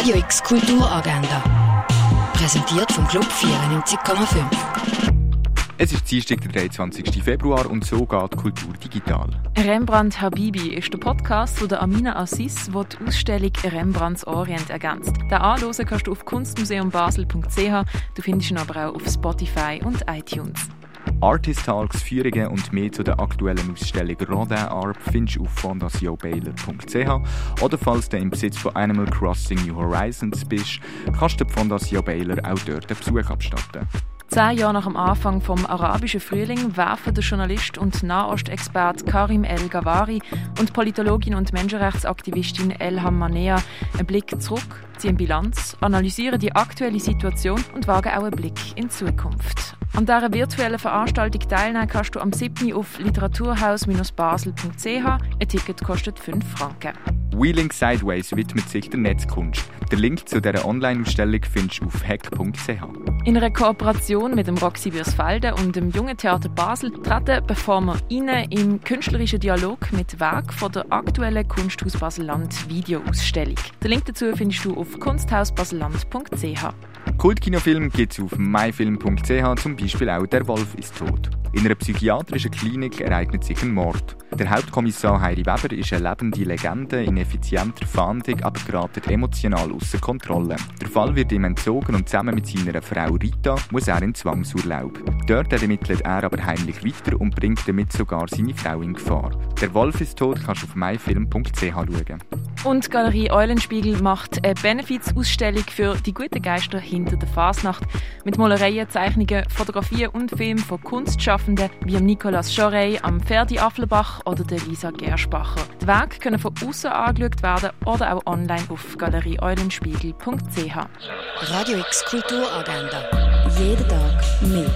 Radio X Kulturagenda. Präsentiert vom Club 94,5. Es ist Dienstag, der 23. Februar und so geht Kultur digital. Rembrandt Habibi ist der Podcast von der Amina Assis, wo die Ausstellung Rembrandts Orient ergänzt. Den anhören kannst du auf kunstmuseumbasel.ch. Du findest ihn aber auch auf Spotify und iTunes. Artist Talks, Führungen und mehr zu der aktuellen Ausstellung Rodin Arp findest du auf fondationbaylor.ch oder falls du im Besitz von Animal Crossing New Horizons bist, kannst du die Fondation Baylor auch dort einen Besuch abstatten. Zehn Jahre nach dem Anfang vom arabischen Frühling werfen der Journalist und Nahostexperte Karim El Gavari und Politologin und Menschenrechtsaktivistin Elham Manea einen Blick zurück, ziehen Bilanz, analysieren die aktuelle Situation und wagen auch einen Blick in die Zukunft. An dieser virtuellen Veranstaltung teilnehmen kannst du am 7. auf literaturhaus-basel.ch. Ein Ticket kostet 5 Franken. Wheeling Sideways widmet sich der Netzkunst. Der Link zu dieser Online-Ausstellung findest du auf hack.ch. In einer Kooperation mit dem Roxy Bürsfelde und dem Jungen Theater Basel treten Performer rein im künstlerischen Dialog mit Werk von der aktuellen Kunsthaus Baselland Videoausstellung. Den Link dazu findest du auf kunsthausbaselland.ch. Kultkinofilm gibt es auf myfilm.ch, zum Beispiel auch «Der Wolf ist tot». In einer psychiatrischen Klinik ereignet sich ein Mord. Der Hauptkommissar Heidi Weber ist eine lebende Legende in effizienter Fahndung, aber gerät emotional außer Kontrolle. Der Fall wird ihm entzogen und zusammen mit seiner Frau Rita muss er in Zwangsurlaub. Dort ermittelt er aber heimlich weiter und bringt damit sogar seine Frau in Gefahr. Der Wolf ist tot kannst du auf myfilm.ch schauen. Und Galerie Eulenspiegel macht eine Benefizausstellung für die guten Geister hinter der Fasnacht mit Malereien, Zeichnungen, Fotografien und Filmen von Kunstschaffenden wie Nicolas Jorey, am Ferdi Afflerbach oder der Lisa Gerschbacher. Die Werke können von außen angeschaut werden oder auch online auf galerieeulenspiegel.ch. Radio X Kulturagenda. Jeden Tag mehr.